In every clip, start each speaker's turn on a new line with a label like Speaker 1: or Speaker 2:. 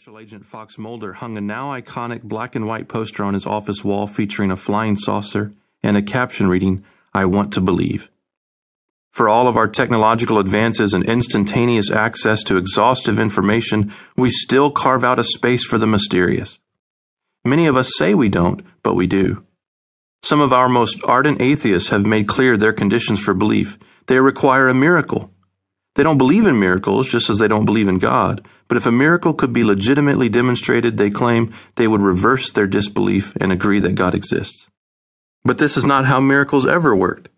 Speaker 1: Special Agent Fox Mulder hung a now iconic black and white poster on his office wall featuring a flying saucer and a caption reading, I want to believe. For all of our technological advances and instantaneous access to exhaustive information, we still carve out a space for the mysterious. Many of us say we don't, but we do. Some of our most ardent atheists have made clear their conditions for belief. They require a miracle. They don't believe in miracles just as they don't believe in God, but if a miracle could be legitimately demonstrated, they claim they would reverse their disbelief and agree that God exists. But this is not how miracles ever worked.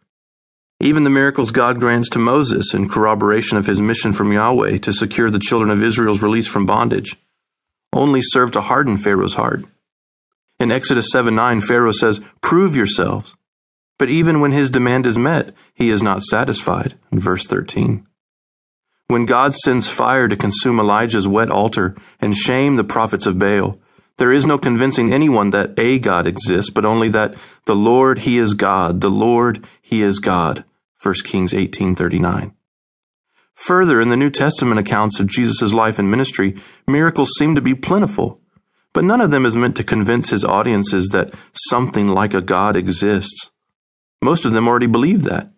Speaker 1: Even the miracles God grants to Moses in corroboration of his mission from Yahweh to secure the children of Israel's release from bondage only serve to harden Pharaoh's heart. In Exodus 7 9, Pharaoh says, Prove yourselves. But even when his demand is met, he is not satisfied, in verse 13. When God sends fire to consume Elijah's wet altar and shame the prophets of Baal, there is no convincing anyone that a God exists, but only that the Lord, He is God, the Lord, He is God. 1 Kings 18:39. Further, in the New Testament accounts of Jesus' life and ministry, miracles seem to be plentiful, but none of them is meant to convince his audiences that something like a God exists. Most of them already believe that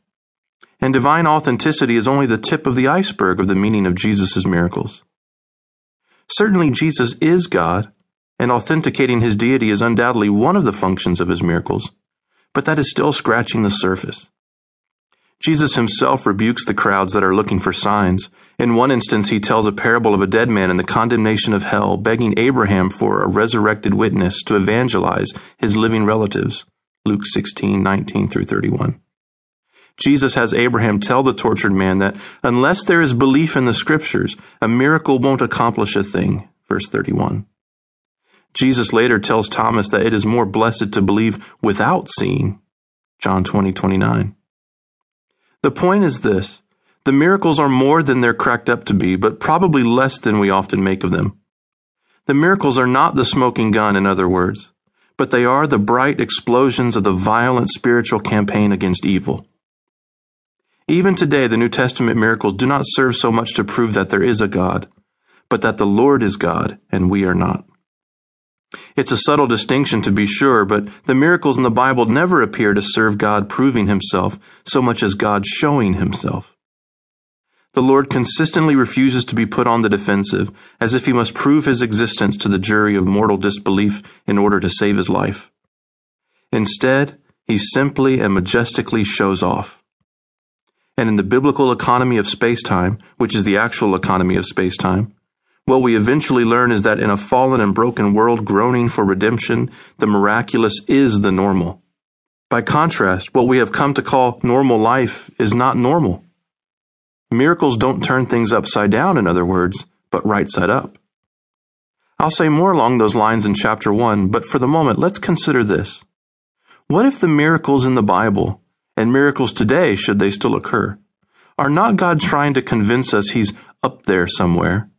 Speaker 1: and divine authenticity is only the tip of the iceberg of the meaning of Jesus' miracles. Certainly, Jesus is God, and authenticating his deity is undoubtedly one of the functions of his miracles, but that is still scratching the surface. Jesus himself rebukes the crowds that are looking for signs. In one instance, he tells a parable of a dead man in the condemnation of hell, begging Abraham for a resurrected witness to evangelize his living relatives. Luke 16, 19 through 31. Jesus has Abraham tell the tortured man that unless there is belief in the scriptures, a miracle won't accomplish a thing. Verse 31. Jesus later tells Thomas that it is more blessed to believe without seeing. John 20, 29. The point is this. The miracles are more than they're cracked up to be, but probably less than we often make of them. The miracles are not the smoking gun, in other words, but they are the bright explosions of the violent spiritual campaign against evil. Even today, the New Testament miracles do not serve so much to prove that there is a God, but that the Lord is God and we are not. It's a subtle distinction to be sure, but the miracles in the Bible never appear to serve God proving himself so much as God showing himself. The Lord consistently refuses to be put on the defensive, as if he must prove his existence to the jury of mortal disbelief in order to save his life. Instead, he simply and majestically shows off and in the biblical economy of space-time, which is the actual economy of space-time, what we eventually learn is that in a fallen and broken world groaning for redemption, the miraculous is the normal. By contrast, what we have come to call normal life is not normal. Miracles don't turn things upside down, in other words, but right side up. I'll say more along those lines in chapter 1, but for the moment, let's consider this. What if the miracles in the Bible and miracles today, should they still occur, are not God trying to convince us He's up there somewhere,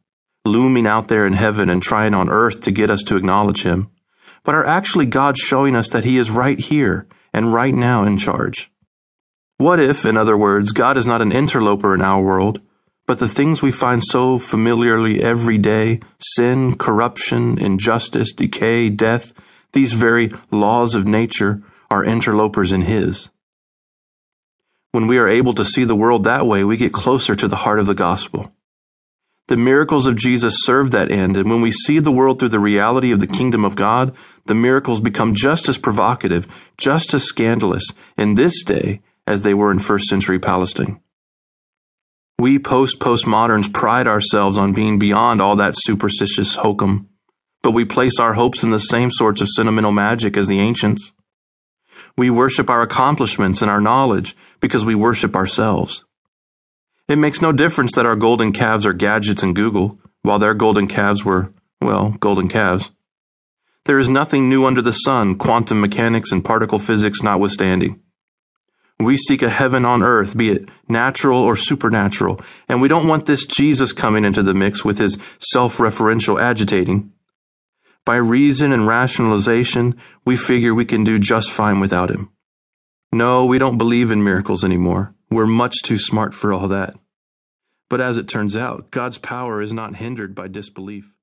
Speaker 1: looming out there in heaven and trying on earth to get us to acknowledge Him, but are actually God showing us that He is right here and right now in charge? What if, in other words, God is not an interloper in our world, but the things we find so familiarly every day sin, corruption, injustice, decay, death these very laws of nature are interlopers in His? When we are able to see the world that way, we get closer to the heart of the gospel. The miracles of Jesus serve that end, and when we see the world through the reality of the kingdom of God, the miracles become just as provocative, just as scandalous in this day as they were in first century Palestine. We post postmoderns pride ourselves on being beyond all that superstitious hokum, but we place our hopes in the same sorts of sentimental magic as the ancients. We worship our accomplishments and our knowledge because we worship ourselves. It makes no difference that our golden calves are gadgets and Google, while their golden calves were, well, golden calves. There is nothing new under the sun, quantum mechanics and particle physics notwithstanding. We seek a heaven on earth, be it natural or supernatural, and we don't want this Jesus coming into the mix with his self-referential agitating. By reason and rationalization, we figure we can do just fine without him. No, we don't believe in miracles anymore. We're much too smart for all that. But as it turns out, God's power is not hindered by disbelief.